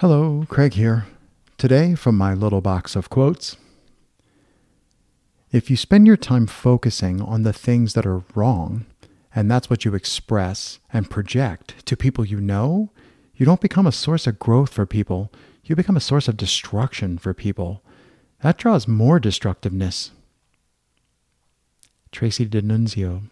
Hello, Craig here. Today, from my little box of quotes If you spend your time focusing on the things that are wrong, and that's what you express and project to people you know, you don't become a source of growth for people. You become a source of destruction for people. That draws more destructiveness. Tracy DiNunzio.